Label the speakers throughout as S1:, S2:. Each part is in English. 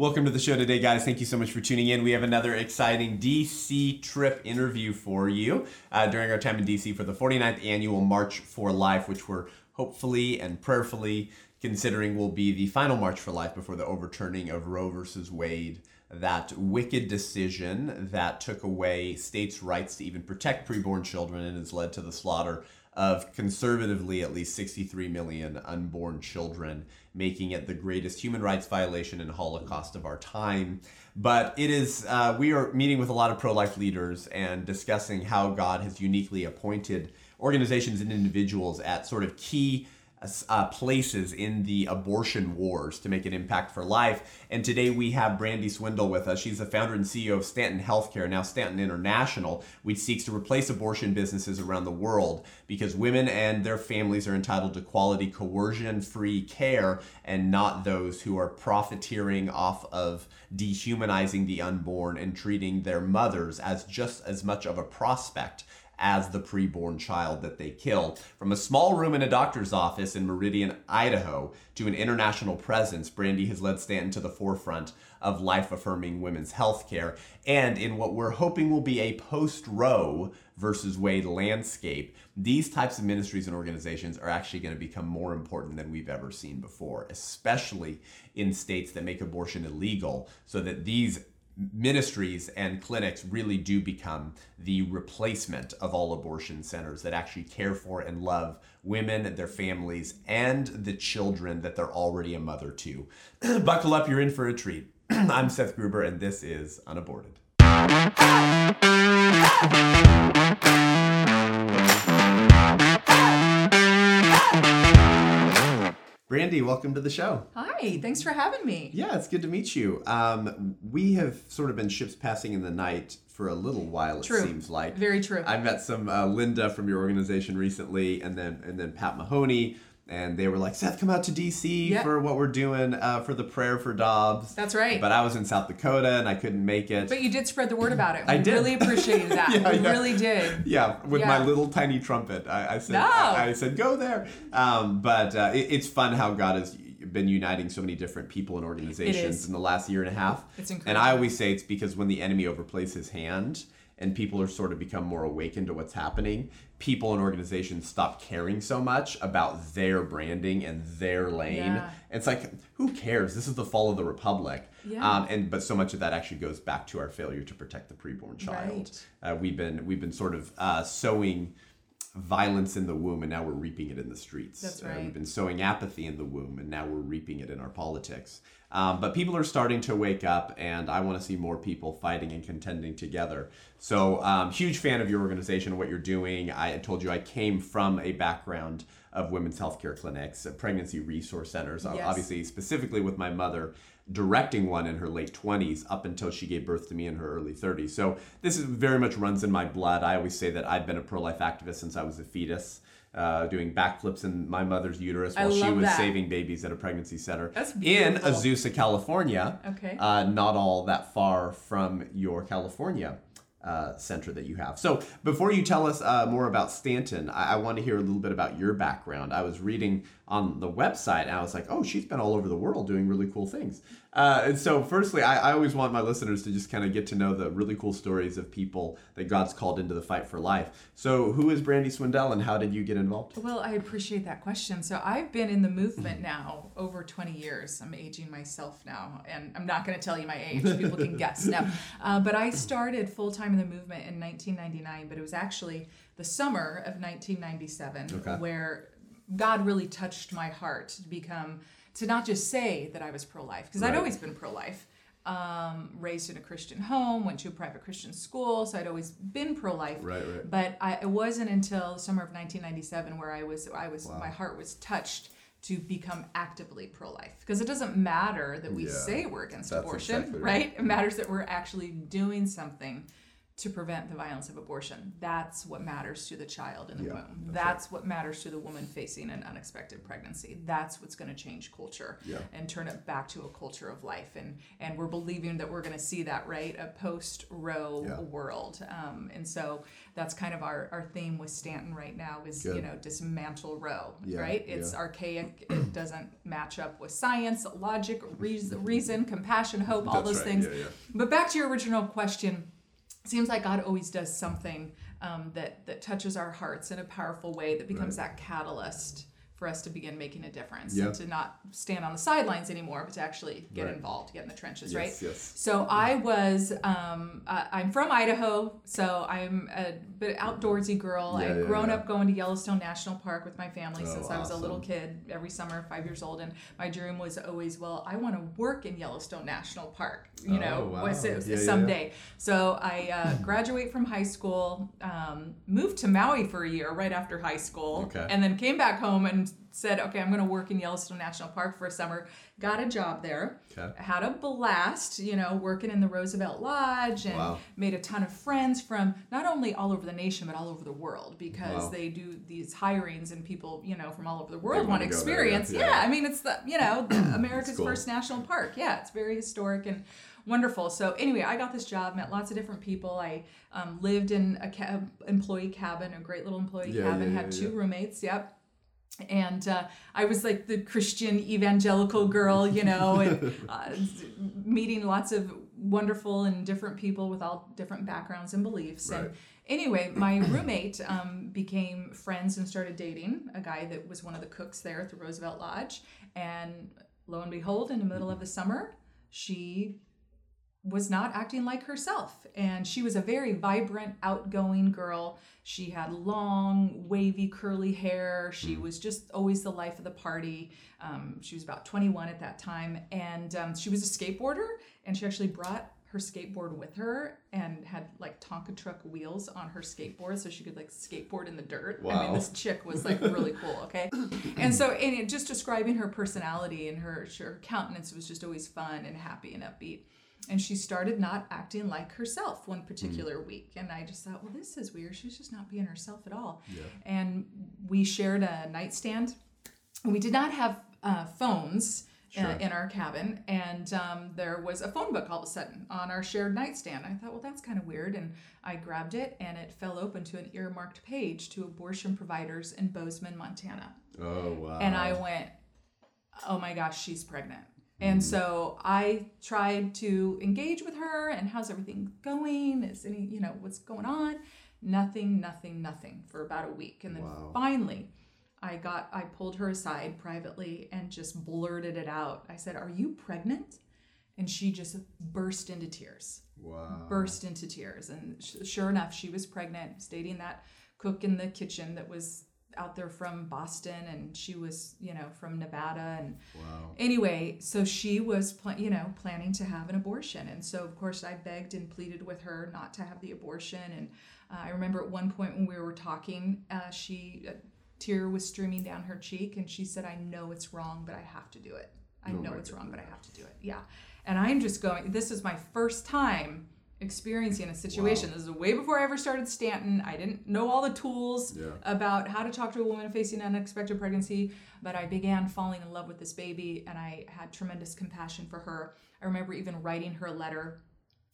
S1: Welcome to the show today, guys. Thank you so much for tuning in. We have another exciting DC trip interview for you uh, during our time in DC for the 49th annual March for Life, which we're hopefully and prayerfully considering will be the final March for Life before the overturning of Roe versus Wade. That wicked decision that took away states' rights to even protect preborn children and has led to the slaughter of conservatively at least 63 million unborn children, making it the greatest human rights violation and Holocaust of our time. But it is, uh, we are meeting with a lot of pro life leaders and discussing how God has uniquely appointed organizations and individuals at sort of key uh, places in the abortion wars to make an impact for life. And today we have Brandy Swindell with us. She's the founder and CEO of Stanton Healthcare, now Stanton International, which seeks to replace abortion businesses around the world because women and their families are entitled to quality, coercion free care and not those who are profiteering off of dehumanizing the unborn and treating their mothers as just as much of a prospect as the preborn child that they kill. From a small room in a doctor's office in Meridian, Idaho, to an international presence, Brandy has led Stanton to the forefront of life affirming women's health care. And in what we're hoping will be a post Roe versus Wade landscape, these types of ministries and organizations are actually going to become more important than we've ever seen before, especially in states that make abortion illegal, so that these ministries and clinics really do become the replacement of all abortion centers that actually care for and love women, their families, and the children that they're already a mother to. Buckle up, you're in for a treat. I'm Seth Gruber, and this is Unaborted. Brandy, welcome to the show.
S2: Hi, thanks for having me.
S1: Yeah, it's good to meet you. Um, we have sort of been ships passing in the night for a little while. It
S2: true.
S1: seems like
S2: very true.
S1: I met some uh, Linda from your organization recently, and then and then Pat Mahoney and they were like, Seth, come out to DC yep. for what we're doing uh, for the prayer for Dobbs.
S2: That's right.
S1: But I was in South Dakota and I couldn't make it.
S2: But you did spread the word about it. We
S1: I did.
S2: really appreciated that. yeah, we yeah. really did.
S1: Yeah, with yeah. my little tiny trumpet, I, I said, no. I, I, said, go there. Um, but uh, it, it's fun how God has been uniting so many different people and organizations in the last year and a half.
S2: It's incredible.
S1: And I always say it's because when the enemy overplays his hand and people are sort of become more awakened to what's happening, people and organizations stop caring so much about their branding and their lane. Yeah. It's like, who cares? This is the fall of the republic. Yeah. Um, and but so much of that actually goes back to our failure to protect the preborn child. Right. Uh, we've been we've been sort of uh, sowing violence in the womb and now we're reaping it in the streets.
S2: That's right. Uh,
S1: we've been sowing apathy in the womb and now we're reaping it in our politics. Um, but people are starting to wake up, and I want to see more people fighting and contending together. So, um, huge fan of your organization, what you're doing. I told you I came from a background of women's healthcare clinics, uh, pregnancy resource centers, yes. obviously, specifically with my mother directing one in her late 20s up until she gave birth to me in her early 30s. So, this is very much runs in my blood. I always say that I've been a pro life activist since I was a fetus uh, doing backflips in my mother's uterus while she was
S2: that.
S1: saving babies at a pregnancy center in Azusa, California.
S2: Okay.
S1: Uh, not all that far from your California uh, center that you have. So before you tell us uh, more about Stanton, I-, I want to hear a little bit about your background. I was reading on the website and I was like, oh, she's been all over the world doing really cool things. Uh, and so, firstly, I, I, always want my listeners to just kind of get to know the really cool stories of people that God's called into the fight for life. So, who is Brandy Swindell and how did you get involved?
S2: Well, I appreciate that question. So, I've been in the movement now over 20 years. I'm aging myself now, and I'm not going to tell you my age. People can guess now. Uh, but I started full time in the movement in 1999, but it was actually the summer of 1997 okay. where God really touched my heart to become to not just say that I was pro life, because right. I'd always been pro life. Um, raised in a Christian home, went to a private Christian school, so I'd always been pro life.
S1: Right, right.
S2: But I, it wasn't until the summer of 1997 where I was, I was, wow. my heart was touched to become actively pro life. Because it doesn't matter that we yeah. say we're against abortion, exactly right. right? It matters that we're actually doing something to prevent the violence of abortion. That's what matters to the child in the
S3: Yeah,
S2: womb.
S3: that's
S2: That's, what matters to the woman facing an unexpected pregnancy. That's what's going to change culture
S3: Yeah.
S2: and turn it back to a culture of life. And and we're believing that we're going to see that right a post Roe
S3: Yeah.
S2: world. Um, and so that's kind of our, our theme with Stanton right now is you know dismantle Roe. Right? It's archaic. It doesn't match up with science, logic, reason, reason compassion, hope, all
S3: That's
S2: those
S3: right.
S2: things. But back to your original question, seems like God always does something um, that that touches our hearts in a powerful way that becomes that catalyst for us to begin making a difference
S3: Yeah.
S2: and to not stand on the sidelines anymore, but to actually get
S3: Right.
S2: involved, get in the trenches,
S3: Yes,
S2: right?
S3: yes.
S2: So I was, um, uh, I'm from Idaho, so I'm a bit outdoorsy girl.
S3: Yeah,
S2: I've
S3: yeah,
S2: grown
S3: yeah.
S2: up going to Yellowstone National Park with my family
S3: Oh,
S2: since I was a little kid every summer, five years old. And my dream was always, well, I want to work in Yellowstone National Park, you know,
S3: Oh, wow. Yeah, yeah, yeah.
S2: someday. So I uh, graduate from high school, um, moved to Maui for a year right after high school,
S3: Okay.
S2: and then came back home and said, okay, I'm going to work in Yellowstone National Park for a summer. Got a job there.
S3: Okay.
S2: Had a blast, you know, working in the Roosevelt Lodge and
S3: Wow.
S2: made a ton of friends from not only all over the nation but all over the world because
S3: Wow.
S2: they do these hirings and people, you know, from all over the world want
S3: yeah,
S2: experience.
S3: yeah.
S2: yeah, I mean, it's the, you know, the America's
S3: cool.
S2: first national park. Yeah, it's very historic and wonderful. So anyway, I got this job, met lots of different people. I um, lived in a ca- employee cabin, a great little employee
S3: Yeah,
S2: cabin.
S3: yeah,
S2: had two roommates. Yep. And uh, I was like the Christian evangelical girl, you know, and uh, meeting lots of wonderful and different people with all different backgrounds and beliefs.
S3: Right.
S2: And anyway, my roommate um, became friends and started dating a guy that was one of the cooks there at the Roosevelt Lodge. And lo and behold, in the middle of the summer, she was not acting like herself. And she was a very vibrant, outgoing girl. She had long, wavy, curly hair. She was just always the life of the party. Um, she was about 21 at that time. And um, she was a skateboarder. And she actually brought her skateboard with her and had like Tonka truck wheels on her skateboard so she could like skateboard in the dirt. I mean, this chick was like really cool, okay? And so, and just describing her personality and her, her countenance was just always fun and happy and upbeat. And she started not acting like herself one particular week. And I just thought, well, this is weird. She's just not being herself at all.
S3: Yeah.
S2: And we shared a nightstand. We did not have uh, phones. Uh, in our cabin, and um, there was a phone book all of a sudden on our shared nightstand. I thought, well, that's kind of weird, and I grabbed it, and it fell open to an earmarked page to abortion providers in Bozeman, Montana.
S3: Oh wow.
S2: And I went, oh my gosh, she's pregnant. And so I tried to engage with her and how's everything going? Is any, you know, what's going on? Nothing, nothing, nothing for about a week. And then
S3: Wow.
S2: finally, I got, I pulled her aside privately and just blurted it out. I said, Are you pregnant? And she just burst into tears
S3: Wow.
S2: burst into tears. And sh- sure enough, she was pregnant, stating that cook in the kitchen that was out there from Boston, and she was, you know, from Nevada. And
S3: Wow.
S2: anyway, so she was, pl- you know, planning to have an abortion. And so, of course, I begged and pleaded with her not to have the abortion. And uh, I remember at one point when we were talking, uh, she, a tear was streaming down her cheek, and she said, I know it's wrong, but I have to do it. I
S3: Oh
S2: know it's wrong, but I have to do it. Yeah. And I'm just going, this is my first time experiencing a situation.
S3: Wow.
S2: This is way before I ever started Stanton. I didn't know all the tools
S3: Yeah.
S2: about how to talk to a woman facing an unexpected pregnancy, but I began falling in love with this baby and I had tremendous compassion for her. I remember even writing her a letter.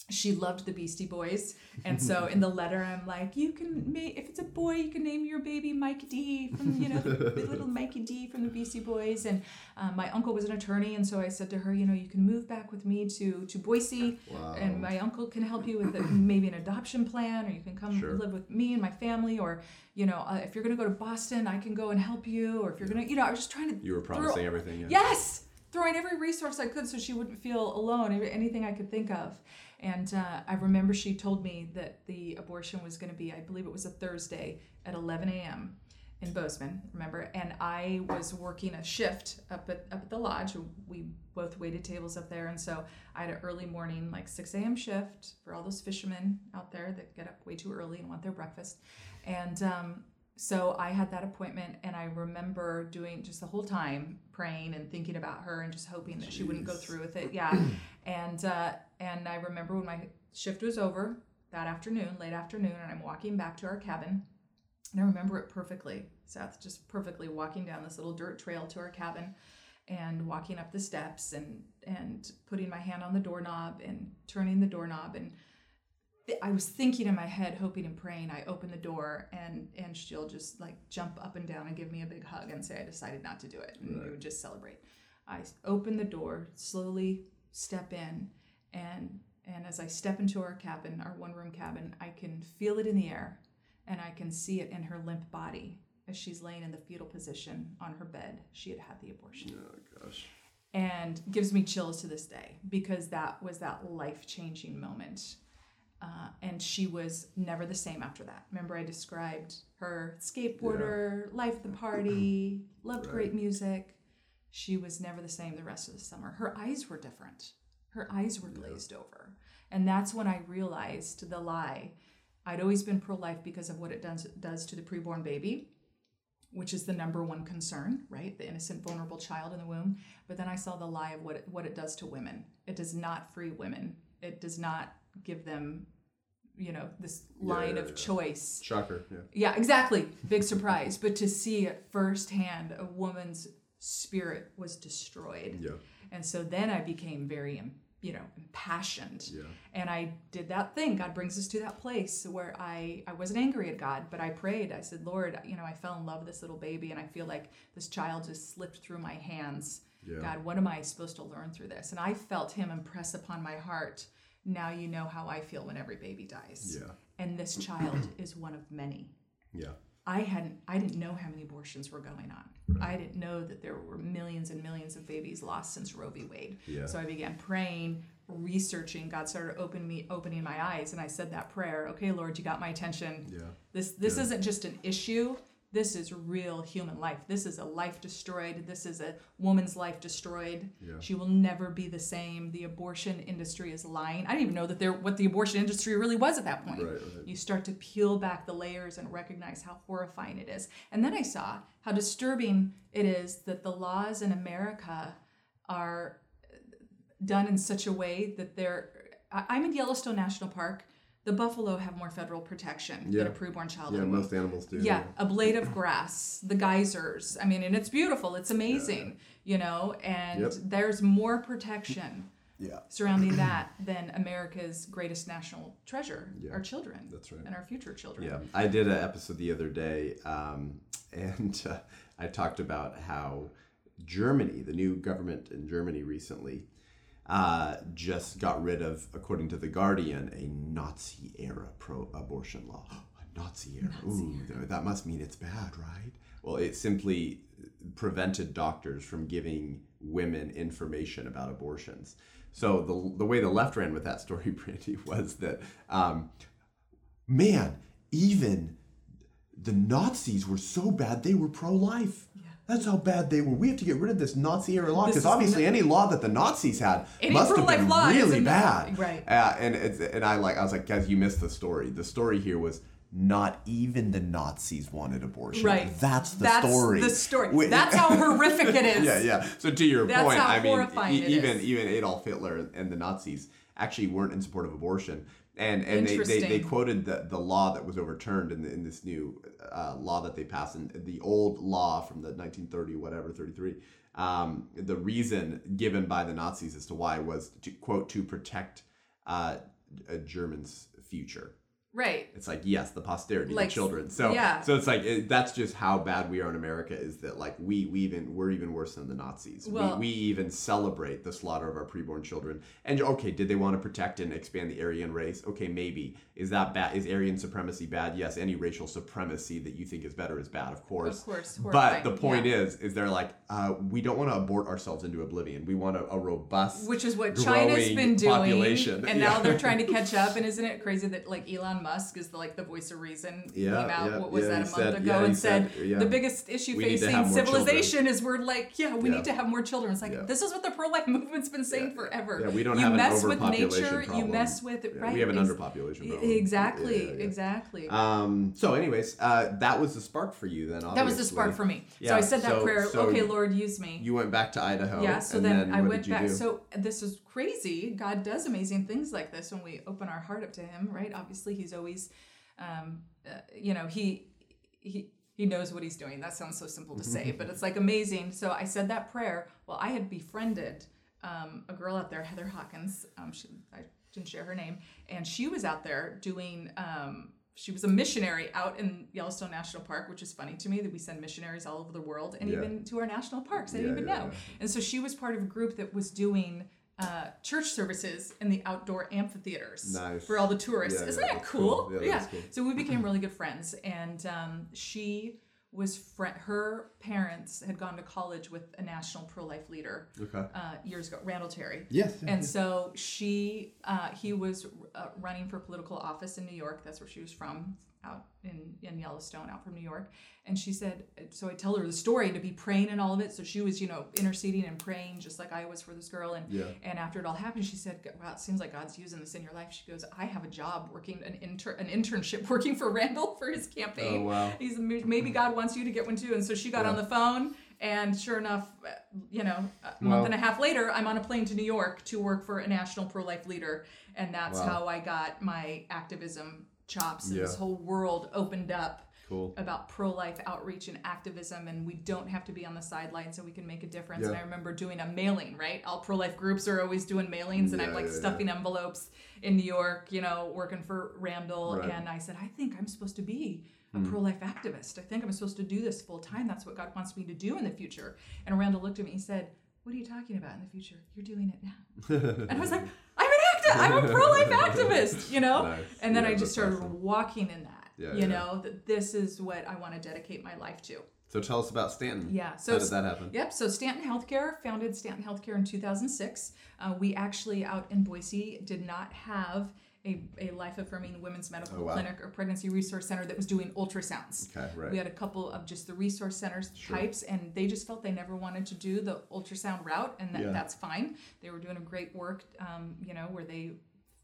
S2: She loved the Beastie Boys, and so in the letter I'm like, "You can make if it's a boy, you can name your baby Mike D from you know the, the little Mikey D from the Beastie Boys." And um, my uncle was an attorney, and so I said to her, "You know, you can move back with me to to Boise,
S3: Wow.
S2: and my uncle can help you with a, maybe an adoption plan, or you can come
S3: Sure.
S2: live with me and my family, or you know, uh, if you're gonna go to Boston, I can go and help you, or if you're gonna, you know, I was just trying to
S3: You were
S2: throw-
S3: promising everything. Yeah.
S2: Yes, throwing every resource I could so she wouldn't feel alone, anything I could think of. And uh, I remember she told me that the abortion was going to be, I believe it was a Thursday at 11 a.m. in Bozeman, remember? And I was working a shift up at, up at the lodge. We both waited tables up there. And so I had an early morning, like 6 a.m. shift for all those fishermen out there that get up way too early and want their breakfast. And um, so I had that appointment, and I remember doing just the whole time praying and thinking about her and just hoping that she wouldn't go through with it. Yeah, and uh, and I remember when my shift was over that afternoon, late afternoon, and I'm walking back to our cabin. And I remember it perfectly. Seth just perfectly walking down this little dirt trail to our cabin and walking up the steps and and putting my hand on the doorknob and turning the doorknob and th- I was thinking in my head, hoping and praying. I open the door and and she'll just like jump up and down and give me a big hug and say I decided not to do it, and we would just celebrate. I open the door, slowly step in, and and as I step into our cabin, our one room cabin, I can feel it in the air, and I can see it in her limp body as she's laying in the fetal position on her bed. She had had the abortion
S1: Oh gosh.
S2: and gives me chills to this day because that was that life changing moment. Uh, and she was never the same after that. Remember, I described her skateboarder, life the party, loved great music. She was never the same the rest of the summer. Her eyes were different. Her eyes were glazed over. And that's when I realized the lie. I'd always been pro life because of what it does, does to the preborn baby which is the number one concern, right? The innocent, vulnerable child in the womb. But then I saw the lie of what it, what it does to women. It does not free women. It does not give them, you know, this line
S1: yeah,
S2: of
S1: yeah.
S2: choice.
S1: Shocker. Yeah.
S2: Yeah, exactly. Big surprise. But to see it firsthand, a woman's spirit was destroyed.
S1: Yeah.
S2: And so then I became very, you know, impassioned.
S1: Yeah.
S2: And I did that thing. God brings us to that place where I, I wasn't angry at God, but I prayed. I said, Lord, you know, I fell in love with this little baby and I feel like this child just slipped through my hands.
S1: Yeah.
S2: God, what am I supposed to learn through this? And I felt him impress upon my heart. Now you know how I feel when every baby dies.
S1: Yeah.
S2: And this child is one of many.
S1: Yeah.
S2: I hadn't I didn't know how many abortions were going on. I didn't know that there were millions and millions of babies lost since Roe v. Wade.
S1: Yeah.
S2: So I began praying, researching. God started opening me opening my eyes and I said that prayer, okay, Lord, you got my attention.
S1: Yeah.
S2: This this isn't just an issue. This is real human life. This is a life destroyed. This is a woman's life destroyed.
S1: Yeah.
S2: She will never be the same. The abortion industry is lying. I didn't even know that there what the abortion industry really was at that point.
S1: Right, right.
S2: You start to peel back the layers and recognize how horrifying it is. And then I saw how disturbing it is that the laws in America are done in such a way that they're. I'm in Yellowstone National Park. The buffalo have more federal protection
S1: Yeah.
S2: than a preborn child.
S1: Yeah.
S2: in the womb.
S1: Most animals do.
S2: Yeah, a blade of grass, the geysers. I mean, and it's beautiful. It's amazing, you know. And
S1: Yep.
S2: there's more protection
S1: Yeah.
S2: surrounding that than America's greatest national treasure,
S1: Yeah,
S2: our children,
S1: that's right.
S2: and our future children.
S1: Yeah, I did an episode the other day, um, and uh, I talked about how Germany, the new government in Germany recently, uh, just got rid of, according to The Guardian, a Nazi era pro abortion law. a Nazi era. Ooh, th- that must mean it's bad, right? Well, it simply prevented doctors from giving women information about abortions. So the, the way the left ran with that story, Brandy, was that um, man, even the Nazis were so bad they were pro-life. That's how bad they were. We have to get rid of this Nazi era law because obviously any law that the Nazis had must have been really bad.
S2: right.
S1: Uh, and it's, and I like I was like, guys, you missed the story. The story here was not even the Nazis wanted abortion.
S2: Right.
S1: That's the
S2: That's
S1: story.
S2: the story. That's how horrific it is.
S1: yeah, yeah. So to your
S2: That's
S1: point, I mean,
S2: it
S1: even even Adolf Hitler and the Nazis actually weren't in support of abortion, and and they, they, they quoted the, the law that was overturned in the, in this new uh, law that they passed in the old law from the 1930 whatever 33. Um, the reason given by the Nazis as to why was to quote to protect uh, a German's future.
S2: Right.
S1: It's like yes, the posterity,
S2: Like,
S1: the children. So
S2: yeah.
S1: so it's like it, that's just how bad we are in America. Is that like we we even we're even worse than the Nazis.
S2: Well-
S1: we, we even celebrate the slaughter of our preborn children. And okay, did they want to protect and expand the Aryan race? Okay, maybe. Is that bad? Is Aryan supremacy bad? Yes. Any racial supremacy that you think is better is bad, of course.
S2: Of course,
S1: But the point
S2: yeah.
S1: is, is they're like, uh, we don't want to abort ourselves into oblivion. We want a, a robust,
S2: Which is what China's been doing,
S1: population.
S2: and
S1: Yeah.
S2: now they're trying to catch up. And isn't it crazy that like Elon Musk is the like the voice of reason
S1: Yeah,
S2: came out.
S1: yeah,
S2: what was
S1: yeah,
S2: that a month
S1: said-
S2: ago and said,
S1: said,
S2: the biggest issue
S1: We
S2: facing civilization is we're like yeah we need to have more children. It's like this is what the pro life movement's been saying forever.
S1: Yeah, we don't
S2: you
S1: have an
S2: mess with
S1: overpopulation
S2: nature, you mess with right.
S1: we have an underpopulation problem.
S2: Exactly, exactly.
S1: Um, so, anyways, uh, that was the spark for you then.
S2: that was the spark for me.
S1: Yeah,
S2: so I said that
S1: so-
S2: prayer.
S1: so
S2: okay, Lord, use me.
S1: You went back to Idaho.
S2: Yeah, so then, I went back. So this is crazy. God does amazing things like this when we open our heart up to Him, right? Obviously, He's always, um, uh, you know, He He He knows what He's doing. That sounds so simple to say, but it's like amazing. So I said that prayer. Well, I had befriended um, a girl out there, Heather Hawkins. Um, she, I didn't share her name, and she was out there doing. Um, she was a missionary out in Yellowstone National Park, which is funny to me that we send missionaries all over the world and
S1: Yeah.
S2: even to our national parks. I didn't even
S1: yeah,
S2: know.
S1: yeah.
S2: And so she was part of a group that was doing uh, church services in the outdoor amphitheaters
S1: Nice.
S2: for all the tourists.
S1: Yeah,
S2: Isn't
S1: yeah,
S2: that cool?
S1: cool. Yeah, that's cool.
S2: So we became really good friends, and um, she was fri her parents had gone to college with a national pro-life leader
S1: Okay.
S2: uh, years ago, Randall Terry.
S1: Yes.
S2: And so she, uh, he was uh, running for political office in New York. That's where she was from, in, in Yellowstone, out from New York. And she said, so I tell her the story to be praying and all of it. So she was, you know, interceding and praying just like I was for this girl. And
S1: Yeah.
S2: and after it all happened, she said, "Wow, it seems like God's using this in your life." She goes, "I have a job working an inter an internship working for Randall for his campaign.
S1: Oh, wow.
S2: He's maybe God wants you to get one too." And so she got
S1: Yeah.
S2: on the phone, and sure enough, uh, you know, a month and a half later, I'm on a plane to New York to work for a national pro life leader, and that's
S1: Wow.
S2: how I got my activism chops. And this whole world opened up
S1: Cool.
S2: about pro-life outreach and activism and we don't have to be on the sidelines and we can make a difference. And i remember doing a mailing right? All pro-life groups are always doing mailings and i'm like
S1: yeah, yeah.
S2: stuffing envelopes in new york you know working for randall
S1: Right.
S2: and i said i think i'm supposed to be a hmm. pro-life activist. I think i'm supposed to do this full time. That's what god wants me to do in the future. And randall looked at me and said what are you talking about in the future? You're doing it now. And i was like activist i'm a pro-life activist you know
S1: Nice.
S2: and then
S1: Yeah,
S2: i just started
S1: awesome.
S2: walking in that
S1: Yeah,
S2: you
S1: yeah.
S2: know that this is what i want to dedicate my life to
S1: So tell us about Stanton.
S2: yeah. So
S1: How did that happen?
S2: Yep. So Stanton Healthcare founded Stanton Healthcare in 2006. Uh, we actually out in Boise did not have a, a life affirming women's medical
S1: Oh, wow.
S2: clinic or pregnancy resource center that was doing ultrasounds.
S1: Okay, right.
S2: We had a couple of just the resource centers types, and they just felt they never wanted to do the ultrasound route, and that,
S1: Yeah.
S2: that's fine. They were doing a great work, um, you know, where they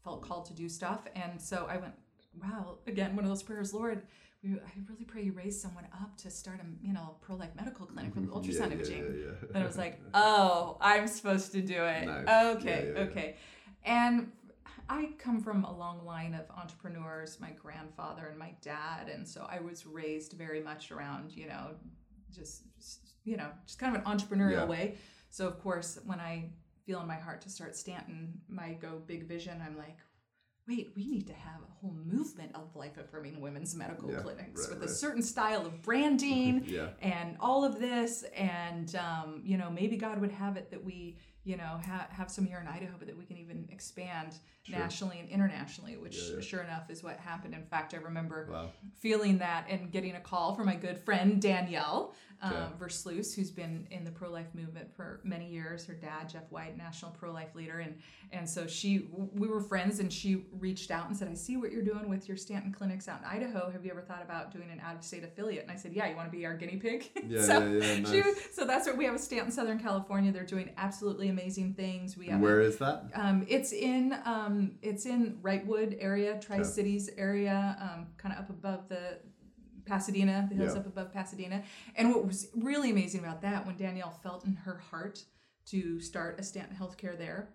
S2: felt called to do stuff, and so I went, wow, again, one of those prayers, Lord. We, I really pray you raise someone up to start a you know pro life medical clinic with ultrasound
S1: Yeah,
S2: imaging.
S1: yeah, yeah.
S2: Then I was like, oh, I'm supposed to do it.
S1: Nice.
S2: Okay, okay. And I come from a long line of entrepreneurs, my grandfather and my dad, and so I was raised very much around, you know, just you know, just kind of an entrepreneurial
S1: Yeah.
S2: way. So of course, when I feel in my heart to start Stanton, my go big vision, I'm like, wait, we need to have a whole movement of life affirming women's medical
S1: Yeah,
S2: clinics
S1: right,
S2: with
S1: right.
S2: a certain style of branding
S1: Yeah.
S2: and all of this and um, you know maybe god would have it that we you know ha- have some here in idaho but that we can even expand nationally and internationally which
S1: Yeah, yeah.
S2: sure enough is what happened in fact i remember
S1: Wow.
S2: feeling that and getting a call from my good friend danielle um,
S1: Okay.
S2: Versluis, who's been in the pro-life movement for many years her dad jeff white national pro-life leader and and so she we were friends and she reached out and said i see what you're doing with your stanton clinics out in idaho have you ever thought about doing an out-of-state affiliate and i said yeah you want to be our guinea pig
S1: Yeah,
S2: so
S1: yeah, yeah,
S2: she- so that's what we have a Stanton, Southern California. They're doing absolutely amazing things. We have a-
S1: Where is that?
S2: um, it's in um, it's in Wrightwood area, Tri Cities area, um, kind of up above the Pasadena, the hills
S1: Yeah.
S2: up above Pasadena. And what was really amazing about that, when Danielle felt in her heart to start a Stanton Healthcare there,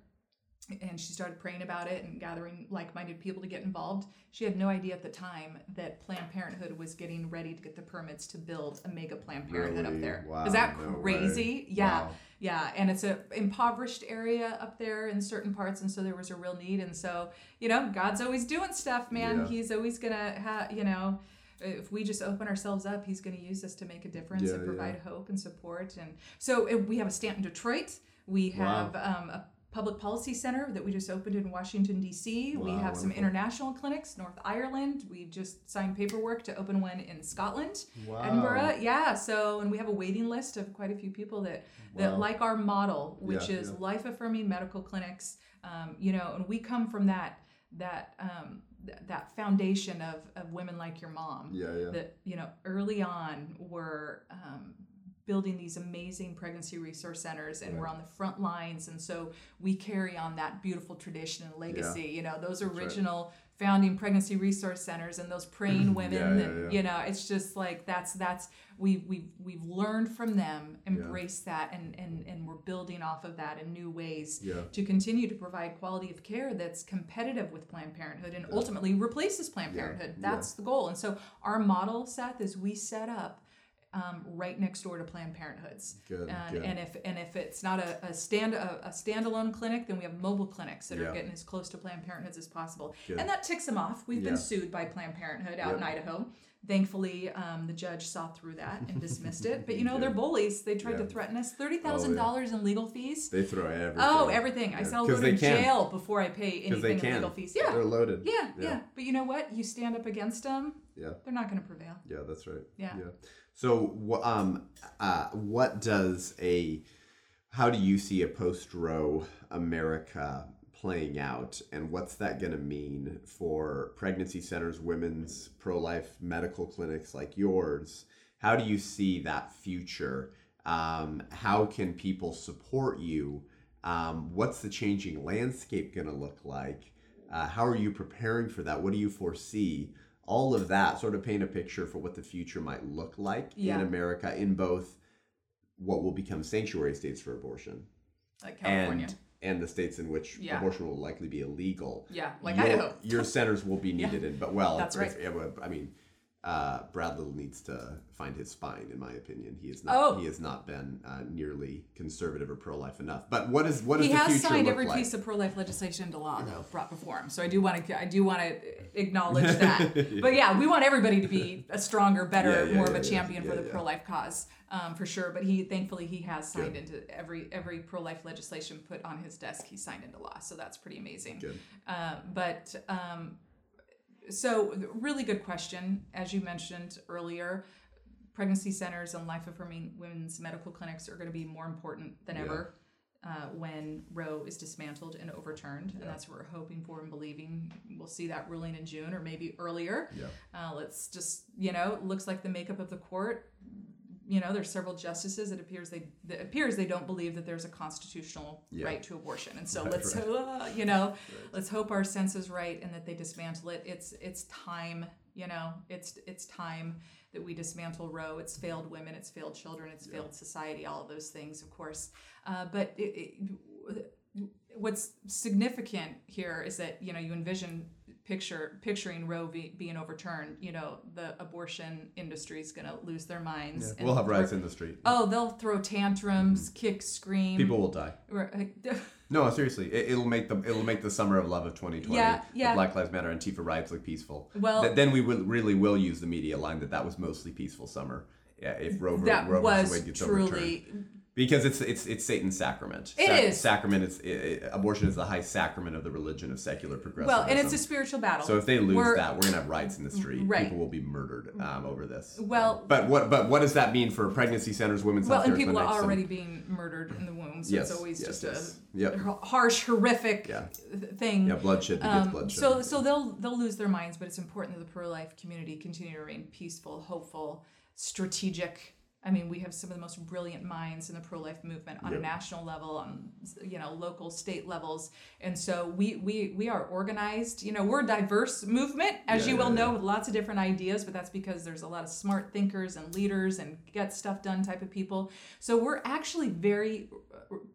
S2: and she started praying about it and gathering like-minded people to get involved. She had no idea at the time that Planned Parenthood was getting ready to get the permits to build a mega Planned Parenthood
S1: Really?
S2: up there.
S1: Wow,
S2: Is that
S1: no way.
S2: crazy? Yeah.
S1: Wow.
S2: Yeah, and it's a impoverished area up there in certain parts, and so there was a real need. And so, you know, God's always doing stuff, man.
S1: Yeah.
S2: He's always gonna have, you know, if we just open ourselves up, He's gonna use us to make a difference
S1: Yeah,
S2: and
S1: yeah.
S2: provide hope and support. And so uh, we have a Stanton, Detroit. We
S1: Wow.
S2: have um, a public policy center that we just opened in Washington D.C. we
S1: Wow,
S2: have some international clinics, North Ireland. We just signed paperwork to open one in Scotland,
S1: Wow.
S2: Edinburgh. Yeah. So, and we have a waiting list of quite a few people that that
S1: Wow.
S2: like our model, which
S1: Yeah,
S2: is
S1: yeah.
S2: life affirming medical clinics. Um, you know, and we come from that that um, th- that foundation of, of women like your mom
S1: yeah, yeah.
S2: that you know early on were um, building these amazing pregnancy resource centers and
S1: Right.
S2: we're on the front lines and so we carry on that beautiful tradition and legacy you know those
S1: right.
S2: Founding pregnancy resource centers and those praying mm-hmm. women
S1: Yeah, yeah,
S2: and you know it's just like that's that's we we've we've learned from them embraced that and and and we're building off of that in new ways to continue to provide quality of care that's competitive with Planned Parenthood and ultimately replaces Planned Parenthood. That's the goal. And so our model, Seth, is we set up um, right next door to Planned Parenthoods.
S1: Good,
S2: And,
S1: good.
S2: and if and if it's not a, a stand a, a standalone clinic, then we have mobile clinics that
S1: Yeah.
S2: are getting as close to Planned Parenthoods as possible.
S1: Good.
S2: And that ticks them off. We've
S1: Yeah.
S2: been sued by Planned Parenthood out in Idaho. Thankfully, um, the judge saw through that and dismissed it. But you know, they're bullies. They tried to
S1: Yeah. Oh,
S2: threaten us thirty thousand dollars in legal fees.
S1: They throw everything.
S2: Oh, everything. I said I'll go to jail before I pay anything in legal fees. Yeah.
S1: They're loaded.
S2: yeah, yeah,
S1: Yeah.
S2: But you know what? You stand up against them,
S1: Yeah.
S2: they're not going to prevail.
S1: Yeah, that's right.
S2: Yeah.
S1: Yeah. So, um, uh, what does a, how do you see a post Roe America playing out, and what's that going to mean for pregnancy centers, women's pro life medical clinics like yours? How do you see that future? Um, how can people support you? Um, what's the changing landscape going to look like? Uh, how are you preparing for that? What do you foresee? All of that sort of paint a picture for what the future might look like
S2: Yeah.
S1: in America in both what will become sanctuary states for abortion
S2: Like California.
S1: and and the states in which
S2: Yeah.
S1: abortion will likely be illegal.
S2: yeah, like
S1: your,
S2: Idaho.
S1: your centers will be needed in, but well,
S2: That's right.
S1: if- I mean, uh, Brad Little needs to find his spine, in my opinion. He has not.
S2: Oh.
S1: He has not been uh, nearly conservative or pro-life enough. But what is what does
S2: He
S1: the
S2: has signed every
S1: like?
S2: piece of pro-life legislation into law, though, brought before him. So I do want to, I do want to acknowledge that. But yeah, we want everybody to be a stronger, better,
S1: Yeah, yeah,
S2: more of a
S1: yeah,
S2: champion for the
S1: yeah.
S2: pro-life cause, um, for sure. But he, thankfully, he has signed into every every pro-life legislation put on his desk. He signed into law, so that's pretty amazing.
S1: Good.
S2: Uh, but um, so really good question, as you mentioned earlier. Pregnancy centers and life affirming women's medical clinics are going to be more important than
S1: Yeah.
S2: ever uh, when Roe is dismantled and overturned, and that's what we're hoping for and believing. We'll see that ruling in June or maybe earlier.
S1: Yeah.
S2: Uh, let's just, you know, looks like the makeup of the court. You know, there's several justices. It appears they it appears they don't believe that there's a constitutional
S1: Yeah.
S2: right to abortion, and so
S1: Right,
S2: let's,
S1: right.
S2: uh, you know, let's hope our sense is right and that they dismantle it. It's it's time, you know, it's it's time that we dismantle Roe. It's failed women, it's failed children, it's failed society, all of those things, of course. Uh, but it, it, what's significant here is that you know you envision picture picturing Roe v, being overturned. You know the abortion industry is going to lose their minds. and
S1: We'll have riots in the street.
S2: Oh, they'll throw tantrums, mm-hmm. kick, scream.
S1: People will die. No, seriously, it, it'll make the it'll make the summer of love of 2020,
S2: Yeah,
S1: the
S2: yeah.
S1: Black Lives Matter Antifa riots look peaceful.
S2: Well-
S1: Th- then we will really will use the media line that that was mostly peaceful summer. Yeah, if Roe,
S2: that
S1: Roe
S2: was
S1: Wade gets overturned. Because it's it's it's Satan's sacrament.
S2: It
S1: Sac-
S2: is.
S1: sacrament. Is i i abortion is the high sacrament of the religion of secular progressivism.
S2: well, and it's a spiritual battle.
S1: so if they lose
S2: We're-
S1: that, we're gonna have riots in the street.
S2: Right.
S1: People will be murdered um, over this.
S2: Well-
S1: but what but what does that mean for pregnancy centers, women's
S2: well, and people are
S1: clinics, and-
S2: already being murdered in the womb, so
S1: Yes,
S2: it's always
S1: yes,
S2: just
S1: yes.
S2: a
S1: Yep.
S2: harsh, horrific
S1: Yeah.
S2: thing.
S1: yeah, bloodshed begets
S2: Um,
S1: bloodshed.
S2: so, so they'll they'll lose their minds, but it's important that the pro-life community continue to remain peaceful, hopeful, strategic. I mean, we have some of the most brilliant minds in the pro-life movement on a national level, on you know local, state levels, and so we we we are organized. You know, we're a diverse movement, as
S1: Yeah,
S2: you well
S1: yeah,
S2: know,
S1: yeah.
S2: with lots of different ideas. But that's because there's a lot of smart thinkers and leaders and get stuff done type of people. So we're actually very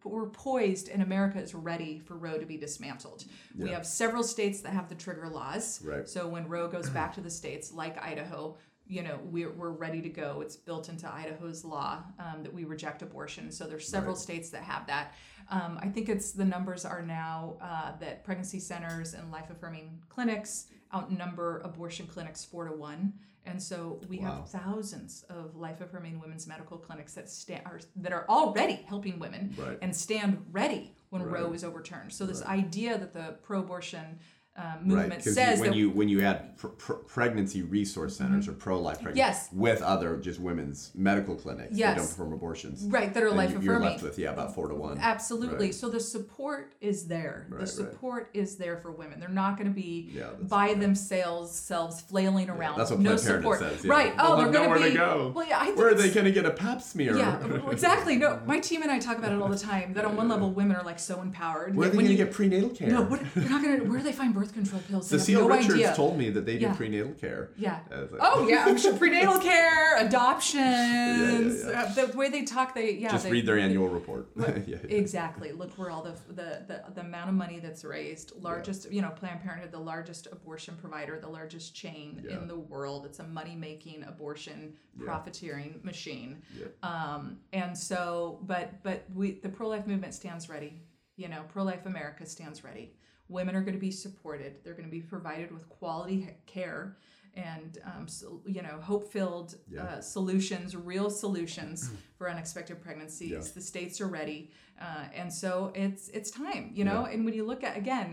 S2: we're poised, and America is ready for Roe to be dismantled. We have several states that have the trigger laws.
S1: Right.
S2: So when Roe goes back to the states, like Idaho, you know, we're, we're ready to go. It's built into Idaho's law um, that we reject abortion. So there's several
S1: Right.
S2: states that have that. Um, I think it's the numbers are now uh, that pregnancy centers and life affirming clinics outnumber abortion clinics four to one. And so we
S1: Wow.
S2: have thousands of life affirming women's medical clinics that sta- are that are already helping women
S1: Right.
S2: and stand ready when
S1: Right.
S2: Roe is overturned. So this idea that the pro-abortion uh, movement
S1: Right, because
S2: says
S1: when
S2: that
S1: you when you add pr- pr- pregnancy resource centers or pro life pregnancy
S2: Yes.
S1: with other just women's medical clinics that don't perform abortions,
S2: right that are life
S1: you- you're
S2: affirming
S1: left with yeah about four to one.
S2: Absolutely.
S1: Right.
S2: So the support is there.
S1: Right,
S2: the
S1: right.
S2: support is there for women. They're not going to be
S1: Yeah,
S2: by themselves, selves flailing around.
S1: That's what
S2: no support.
S1: says. Yeah.
S2: Right. Oh, they're going
S1: nowhere
S2: to
S1: to
S2: be.
S1: go.
S2: Well, yeah. I
S1: Where are they going to get a pap smear?
S2: Yeah, exactly. No, my team and I talk about it all the time. That on one level, women are like so empowered.
S1: Where are they
S2: when
S1: going to
S2: you-
S1: get prenatal care?
S2: No, what, they're not gonna. Where do they find birth control pills? They
S1: Cecile
S2: no
S1: Richards
S2: idea.
S1: told me that they do
S2: Yeah.
S1: prenatal care.
S2: Yeah.
S1: Like,
S2: Oh yeah, I'm sure prenatal care, adoptions.
S1: Yeah, yeah,
S2: the way they talk, they yeah.
S1: Just
S2: they,
S1: read their
S2: they-
S1: annual report. yeah, yeah.
S2: Exactly. Look where all the, the the the amount of money that's raised. Largest, you know, Planned Parenthood, the largest abortion provider, the largest chain in the world. It's a money making abortion profiteering machine.
S1: Yeah.
S2: Um, and so, but but we the pro life movement stands ready. You know, pro life America stands ready. Women are going to be supported. They're going to be provided with quality care and um, so, you know hope filled
S1: Yeah.
S2: uh, solutions, real solutions for unexpected pregnancies.
S1: Yeah.
S2: The states are ready, uh, and so it's it's time. You know, and when you look at again,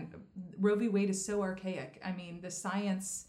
S2: Roe v. Wade is so archaic. I mean, the science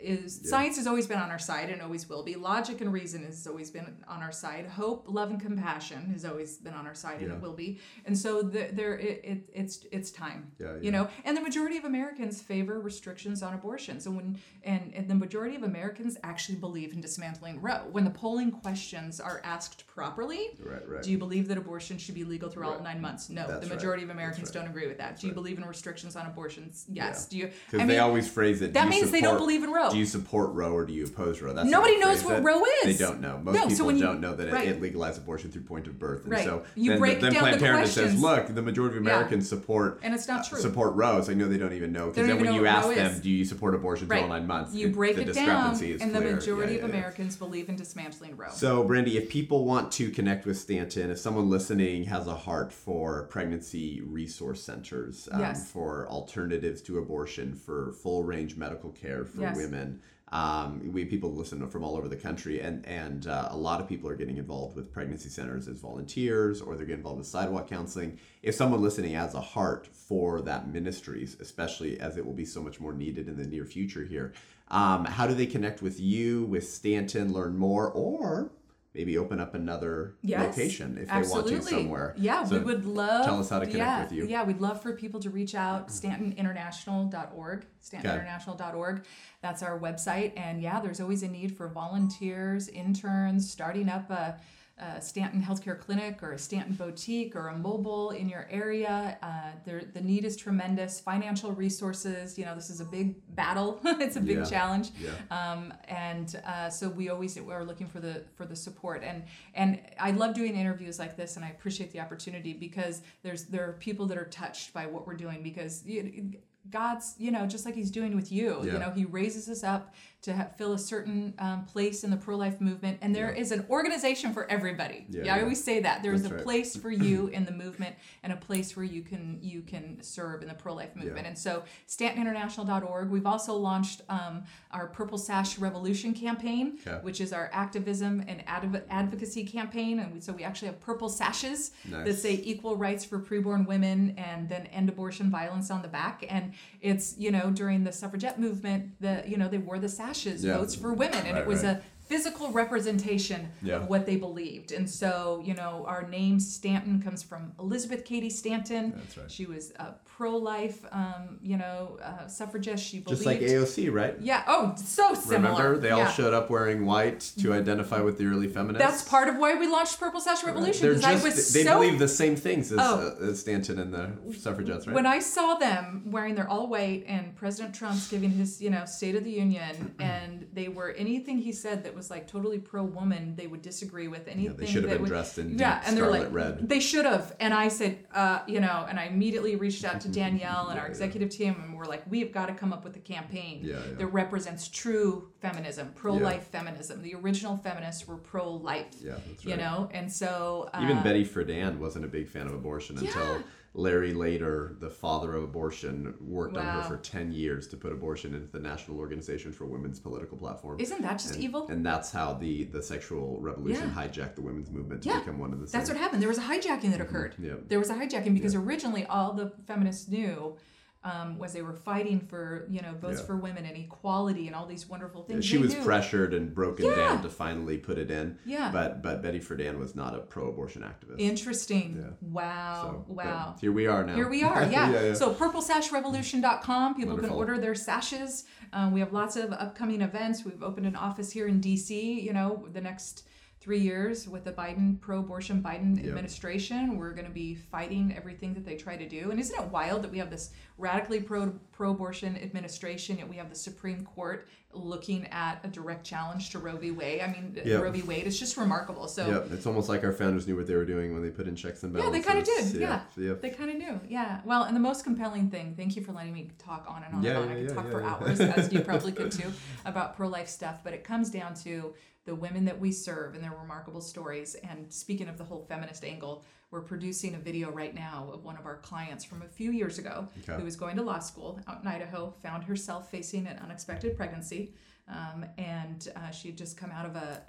S2: is
S1: Yeah.
S2: science has always been on our side and always will be. Logic and reason has always been on our side. Hope, love, and compassion has always been on our side, and it will be. And so the, there, it, it, it's it's time.
S1: Yeah, yeah.
S2: You know, and the majority of Americans favor restrictions on abortions, So when and, and the majority of Americans actually believe in dismantling Roe. When the polling questions are asked properly,
S1: Right, right.
S2: do you believe that abortion should be legal throughout
S1: Right.
S2: nine months? No.
S1: That's
S2: the
S1: right.
S2: majority of Americans
S1: right.
S2: don't agree with that.
S1: That's
S2: do you
S1: right.
S2: believe in restrictions on abortions? Yes. Do you?
S1: Because
S2: I
S1: they
S2: mean,
S1: always phrase it.
S2: that means they don't believe in
S1: Do you support Roe or do you oppose Roe? That's
S2: Nobody knows what. Roe is.
S1: They don't know. Most
S2: No, so
S1: people
S2: when you-
S1: don't know that it,
S2: right.
S1: it legalized abortion through point of birth. And
S2: Right.
S1: so
S2: You
S1: then,
S2: break
S1: then
S2: down
S1: Planned
S2: the
S1: Parenthood says, look, the majority of
S2: Yeah.
S1: Americans support
S2: And it's not true.
S1: support Roe. So I know they don't even know. Because then when you ask them,
S2: is.
S1: do you support abortion
S2: right.
S1: nine months?
S2: You break
S1: the
S2: it down,
S1: discrepancy is
S2: and the majority
S1: Yeah,
S2: of
S1: yeah, yeah.
S2: Americans believe in dismantling Roe.
S1: So, Brandy, if people want to connect with Stanton, if someone listening has a heart for pregnancy resource centers, um,
S2: Yes.
S1: for alternatives to abortion, for full range medical care for
S2: Yes.
S1: Women, um, we people listen from all over the country, and and uh, a lot of people are getting involved with pregnancy centers as volunteers, or they're getting involved with sidewalk counseling. If someone listening has a heart for that ministries, especially as it will be so much more needed in the near future here, um, how do they connect with you, with Stanton, learn more, or maybe open up another
S2: Yes,
S1: location if
S2: absolutely.
S1: they want to somewhere?
S2: Yeah,
S1: So
S2: we would love.
S1: tell us how to connect
S2: yeah,
S1: with you.
S2: Yeah, we'd love for people to reach out. StantonInternational.org. StantonInternational.org. That's our website. And yeah, there's always a need for volunteers, interns, starting up a, a Stanton Healthcare Clinic or a Stanton Boutique or a mobile in your area. Uh, the need is tremendous. Financial resources. You know, this is a big battle. it's a big
S1: Yeah.
S2: challenge.
S1: Yeah.
S2: Um, and uh, so we always we're looking for the for the support and and I love doing interviews like this and I appreciate the opportunity because there's there are people that are touched by what we're doing because you, God's you know just like He's doing with you
S1: Yeah.
S2: you know He raises us up to ha- fill a certain um, place in the pro life movement and there is an organization for everybody
S1: Yeah,
S2: yeah, I always say that there's
S1: That's
S2: a
S1: right.
S2: place for you in the movement and a place where you can you can serve in the pro life movement
S1: Yeah.
S2: and so StantonInternational.org. We've also launched um, our Purple Sash Revolution campaign,
S1: Okay.
S2: which is our activism and adv- advocacy campaign. And we, so we actually have purple sashes that say equal rights for preborn women and then end abortion violence on the back. And it's, you know, during the suffragette movement, the, you know, they wore the sashes,
S1: Yeah.
S2: votes for women. And
S1: Right,
S2: it was
S1: right.
S2: a physical representation
S1: Yeah.
S2: of what they believed. And so, you know, our name Stanton comes from Elizabeth Cady Stanton.
S1: That's right.
S2: She was a pro-life, um, you know, uh, suffragist. She believed.
S1: Just like AOC, right?
S2: Yeah. Oh, so similar.
S1: Remember, they all
S2: Yeah.
S1: showed up wearing white to identify with the early feminists.
S2: That's part of why we launched Purple Sash Revolution
S1: They're just,
S2: was
S1: they
S2: so.
S1: believe the same things as,
S2: Oh.
S1: uh, as Stanton and the suffragettes, right?
S2: When I saw them wearing their all white and President Trump's giving his, you know, State of the Union, and they were anything he said that was like totally pro woman, they would disagree with anything.
S1: They should have
S2: that
S1: been
S2: would,
S1: dressed in
S2: yeah, and they're
S1: scarlet
S2: like,
S1: red.
S2: They should have, and I said, uh, you know, and I immediately reached out to Danielle and
S1: Yeah,
S2: our
S1: yeah.
S2: executive team, and we're like, we have got to come up with a campaign
S1: Yeah, yeah.
S2: that represents true feminism, pro-life feminism. The original feminists were pro-life.
S1: Yeah, that's
S2: You know, and so uh,
S1: Even Betty Friedan wasn't a big fan of abortion until
S2: Yeah.
S1: Larry Lader, the father of abortion, worked on her for 10 years to put abortion into the National Organization for Women's political platform.
S2: Isn't that just
S1: and,
S2: evil?
S1: And that's how the, the sexual revolution
S2: Yeah.
S1: hijacked the women's movement to
S2: Yeah.
S1: become one of the same.
S2: That's what happened. There was a hijacking that occurred. Mm-hmm.
S1: Yeah.
S2: There was a hijacking because originally all the feminists knew um, was they were fighting for you know votes
S1: Yeah.
S2: for women and equality and all these wonderful things.
S1: she
S2: They
S1: was
S2: knew-
S1: pressured and broken
S2: Yeah.
S1: down to finally put it in.
S2: Yeah.
S1: But but Betty Friedan was not a pro-abortion activist.
S2: Interesting.
S1: Yeah.
S2: Wow.
S1: So,
S2: wow.
S1: Here we are now.
S2: Here we are, yeah.
S1: yeah, yeah.
S2: So purplesashrevolution.com, people
S1: Wonderful.
S2: can order their sashes. Um, we have lots of upcoming events. We've opened an office here in DC, you know, the next three years with the Biden pro-abortion Biden administration. We're going to be fighting everything that they try to do. And isn't it wild that we have this radically pro pro-abortion administration, yet we have the Supreme Court looking at a direct challenge to Roe v. Wade? I mean,
S1: Yeah.
S2: Roe v. Wade is just remarkable. So
S1: Yep, it's almost like our founders knew what they were doing when they put in checks and balances.
S2: Yeah, they kind of did. Yeah,
S1: yeah.
S2: they kind of knew. Yeah. Well, and the most compelling thing. Thank you for letting me talk on and on
S1: Yeah,
S2: and on.
S1: yeah,
S2: I could talk for hours, as you probably could too, about pro-life stuff. But it comes down to the women that we serve and their remarkable stories. And speaking of the whole feminist angle, we're producing a video right now of one of our clients from a few years ago
S1: Okay.
S2: who was going to law school out in Idaho, found herself facing an unexpected pregnancy. Um, and uh, she had just come out of a,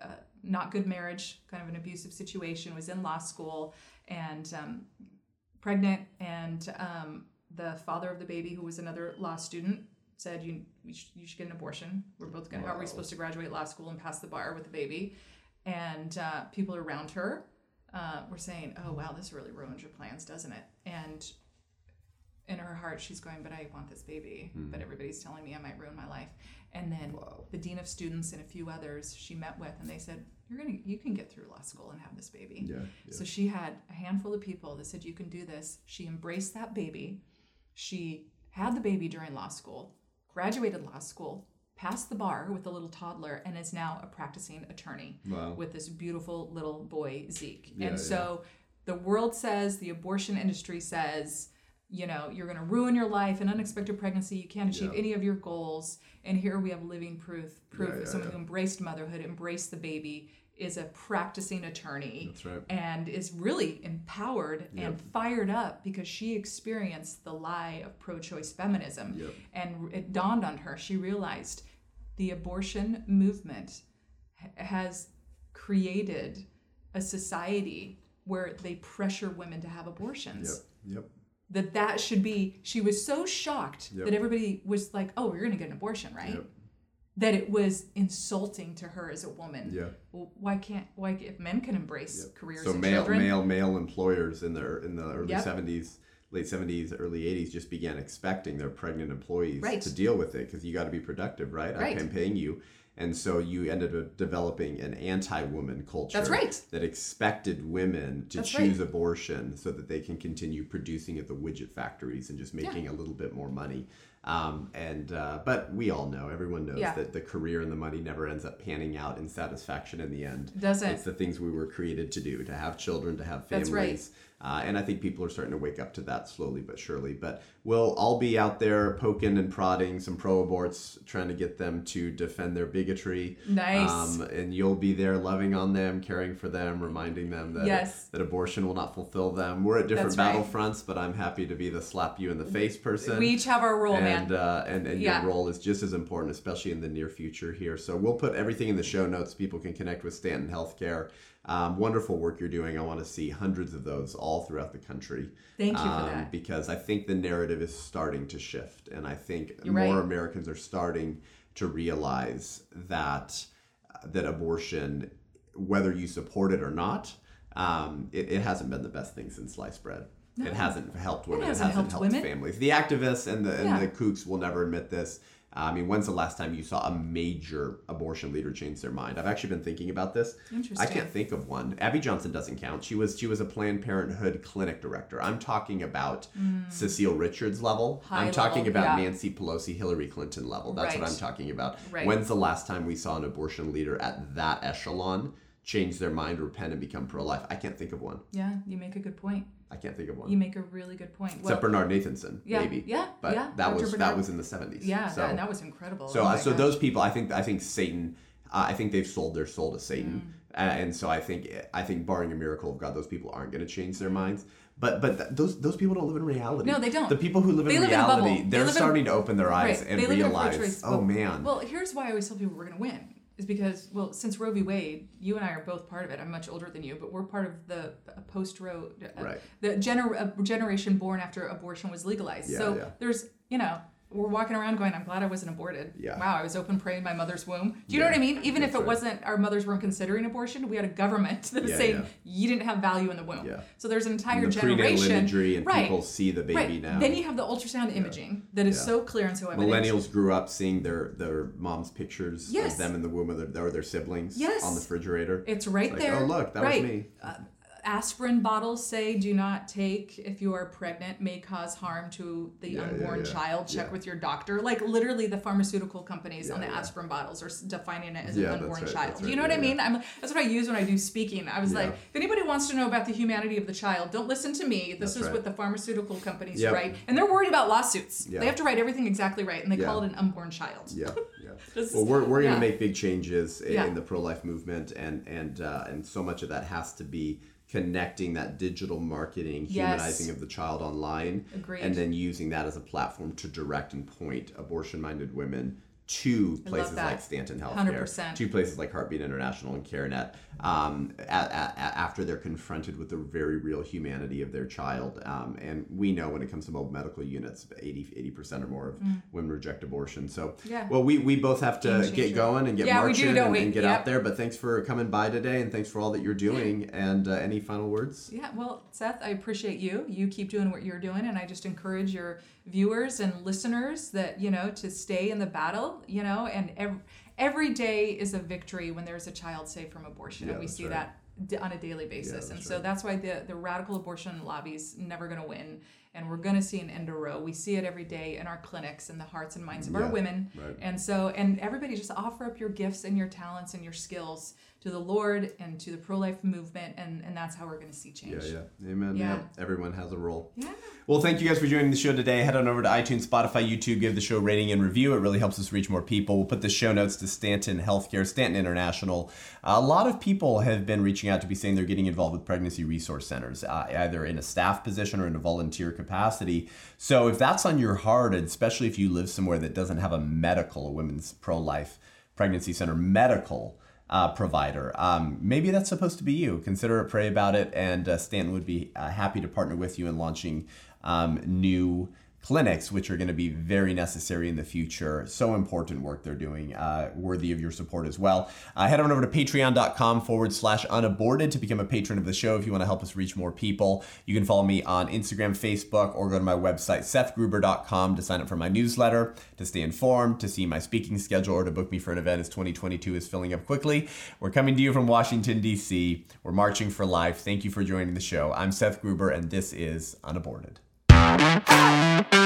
S2: a, a not good marriage, kind of an abusive situation, was in law school, and um, pregnant. And um, the father of the baby, who was another law student, said, "You we sh- you should get an abortion. We're both gonna. How are we supposed to graduate law school and pass the bar with a baby?" And uh, people around her uh, were saying, "Oh wow, this really ruins your plans, doesn't it?" And in her heart, she's going, "But I want this baby. But everybody's telling me I might ruin my life." And then
S1: Wow.
S2: the dean of students and a few others she met with, and they said, "You're gonna, you can get through law school and have this baby."
S1: Yeah, yeah.
S2: So she had a handful of people that said, You can do this. She embraced that baby. She had the baby during law school, graduated law school, passed the bar with a little toddler, and is now a practicing attorney
S1: Wow.
S2: with this beautiful little boy, Zeke.
S1: Yeah,
S2: and so the world says, the abortion industry says, you know, you're going to ruin your life, an unexpected pregnancy, you can't achieve
S1: Yeah.
S2: any of your goals. And here we have living proof proof
S1: Yeah,
S2: of someone
S1: yeah.
S2: who embraced motherhood, embraced the baby, is a practicing attorney
S1: right.
S2: and is really empowered and fired up because she experienced the lie of pro choice feminism.
S1: Yep.
S2: And it dawned on her, she realized the abortion movement has created a society where they pressure women to have abortions.
S1: Yep. Yep.
S2: That that should be, she was so shocked
S1: Yep.
S2: that everybody was like, oh, you're going to get an abortion, right?
S1: Yep.
S2: That it was insulting to her as a woman.
S1: Yeah.
S2: Well, why can't why if men can embrace careers
S1: So
S2: and
S1: male
S2: children?
S1: male male employers in the in the early
S2: Yep.
S1: seventies, late seventies, early eighties just began expecting their pregnant employees
S2: Right.
S1: to deal with it because you got to be productive, right?
S2: Right.
S1: I'm paying you. And so you ended up developing an anti-woman culture.
S2: That's right.
S1: That expected women to
S2: That's
S1: choose abortion so that they can continue producing at the widget factories and just making a little bit more money. Um, and uh, but we all know, everyone knows
S2: Yeah.
S1: that the career and the money never ends up panning out in satisfaction in the end.
S2: Doesn't.
S1: It's the things we were created to do to have children to have families.
S2: That's right.
S1: Uh, and i think people are starting to wake up to that slowly but surely but we'll all be out there poking and prodding some pro aborts trying to get them to defend their bigotry
S2: Nice.
S1: um, and you'll be there loving on them caring for them reminding them that
S2: Yes.
S1: that abortion will not fulfill them we're at different
S2: That's right.
S1: battlefronts but i'm happy to be the slap you in the face person
S2: we each have our role,
S1: and
S2: man.
S1: uh, and, and
S2: Yeah.
S1: your role is just as important, especially in the near future here. So we'll put everything in the show notes. People can connect with Stanton Healthcare. Um, wonderful work you're doing. I want to see hundreds of those all throughout the country.
S2: Thank you for
S1: um,
S2: that.
S1: Because I think the narrative is starting to shift, and I think
S2: You're
S1: more
S2: right.
S1: Americans are starting to realize that that abortion, whether you support it or not, um, it, it hasn't been the best thing since sliced bread. It hasn't helped women. It
S2: hasn't
S1: hasn't,
S2: helped
S1: helped families. The activists and the and
S2: Yeah.
S1: the kooks will never admit this. I mean, when's the last time you saw a major abortion leader change their mind? I've actually been thinking about this.
S2: Interesting.
S1: I can't think of one. Abby Johnson doesn't count. She was she was a Planned Parenthood clinic director. I'm talking about Cecile Richards level.
S2: Mm. High
S1: I'm talking
S2: level,
S1: about
S2: yeah.
S1: Nancy Pelosi, Hillary Clinton level. That's what I'm talking about.
S2: Right.
S1: When's the last time we saw an abortion leader at that echelon change their mind, repent, and become pro-life? I can't think of one.
S2: yeah, you make a good point.
S1: I can't think of one.
S2: You make a really good point.
S1: Except
S2: Well,
S1: Bernard Nathanson,
S2: Yeah,
S1: maybe.
S2: yeah,
S1: But
S2: yeah,
S1: that
S2: Dr.
S1: was that was in the 70s.
S2: yeah,
S1: So,
S2: that, and that was incredible.
S1: so,
S2: Oh
S1: uh, so
S2: gosh.
S1: those people, I think, I think Satan, uh, I think they've sold their soul to Satan,
S2: Mm.
S1: uh, and so I think, I think, barring a miracle of God, those people aren't going to change their minds. But but th- those those people don't live in reality.
S2: No, they don't.
S1: The people who live
S2: They
S1: in
S2: live in
S1: reality,
S2: They
S1: they're
S2: live in-
S1: starting to open their eyes
S2: Right.
S1: and
S2: They live in a
S1: realize, oh man,
S2: Well, here's why I always tell people we're going to win. Is because, well, since Roe v. Wade, you and I are both part of it. I'm much older than you, but we're part of the post Roe, uh,
S1: Right.
S2: the gener- generation born after abortion was legalized.
S1: Yeah,
S2: so
S1: yeah.
S2: there's, you know, we're walking around going, I'm glad I wasn't aborted.
S1: Yeah.
S2: Wow, I was open prey in my mother's womb. Do you know what I mean? Even if it
S1: right.
S2: wasn't our mothers weren't considering abortion, we had a government that was
S1: Yeah,
S2: saying
S1: yeah.
S2: you didn't have value in the womb.
S1: Yeah.
S2: So there's an entire
S1: the
S2: generation.
S1: imagery and
S2: right.
S1: people see the baby
S2: right.
S1: now.
S2: Then you have the ultrasound imaging that is
S1: Yeah.
S2: so clear and so evident.
S1: Millennials grew up seeing their their mom's pictures
S2: Yes.
S1: of them in the womb of their, or their siblings
S2: Yes.
S1: on the refrigerator.
S2: It's right
S1: like,
S2: there.
S1: oh, look, that was me.
S2: Uh, aspirin bottles say do not take if you are pregnant may cause harm to the
S1: Yeah, yeah,
S2: unborn
S1: yeah.
S2: child check
S1: Yeah.
S2: with your doctor like literally the pharmaceutical companies on the
S1: yeah.
S2: aspirin bottles are defining it as
S1: Yeah,
S2: an unborn
S1: right,
S2: child
S1: that's
S2: you know what
S1: yeah,
S2: i mean i'm that's what i use when i do speaking i was
S1: Yeah.
S2: like if anybody wants to know about the humanity of the child don't listen to me this
S1: That's
S2: is
S1: right.
S2: what the pharmaceutical companies
S1: Yep.
S2: write and they're worried about lawsuits
S1: Yeah.
S2: they have to write everything exactly right and they
S1: Yeah.
S2: call it an unborn child
S1: Yeah, yeah. Well, we're, we're going
S2: yeah.
S1: to make big changes in,
S2: Yeah.
S1: in the pro life movement, and and uh, and so much of that has to be connecting that digital marketing,
S2: Yes.
S1: humanizing of the child online,
S2: Agreed.
S1: and then using that as a platform to direct and point abortion-minded women to places like Stanton Healthcare,
S2: 100%.
S1: to places like Heartbeat International and CareNet, um, a- a- a- after they're confronted with the very real humanity of their child. Um, and we know when it comes to mobile medical units, 80 percent or more of women reject abortion. So,
S2: Mm. Yeah.
S1: well, we, we both have to get going and get
S2: Yeah,
S1: marching
S2: do,
S1: and, and get
S2: Yep.
S1: out there. But thanks for coming by today, and thanks for all that you're doing. And uh, any final words?
S2: Yeah, well, Seth, I appreciate you. You keep doing what you're doing, and I just encourage your viewers and listeners that you know to stay in the battle. You know, and every, every day is a victory when there's a child saved from abortion,
S1: Yeah,
S2: and we see
S1: right.
S2: that on a daily basis.
S1: that's
S2: and so
S1: right.
S2: that's why the the radical abortion lobby's never going to win. And we're going to see an end Roe. We see it every day in our clinics in the hearts and minds of
S1: Yeah,
S2: our women.
S1: right.
S2: And so, and everybody just offer up your gifts and your talents and your skills to the Lord and to the pro life movement. And, and that's how we're going to see change.
S1: yeah. yeah. Amen.
S2: Yeah.
S1: Yeah. Everyone has a role.
S2: Yeah.
S1: Well, thank you guys for joining the show today. Head on over to iTunes, Spotify, YouTube, give the show a rating and review. It really helps us reach more people. We'll put the show notes to Stanton Healthcare, Stanton International. a lot of people have been reaching out to be saying they're getting involved with pregnancy resource centers, uh, either in a staff position or in a volunteer capacity. So if that's on your heart, and especially if you live somewhere that doesn't have a medical, a women's pro life pregnancy center medical, uh, provider. Um, maybe that's supposed to be you. Consider it, pray about it, and uh, Stanton would be uh, happy to partner with you in launching um, new clinics, which are going to be very necessary in the future. So important work they're doing, uh, worthy of your support as well. Uh, head on over to patreon.com forward slash unaborted to become a patron of the show if you want to help us reach more people. You can follow me on Instagram, Facebook, or go to my website, sethgruber.com to sign up for my newsletter, to stay informed, to see my speaking schedule, or to book me for an event as 2022 is filling up quickly. We're coming to you from Washington, D.C. We're marching for life. Thank you for joining the show. I'm Seth Gruber, and this is Unaborted. Ah! Ah!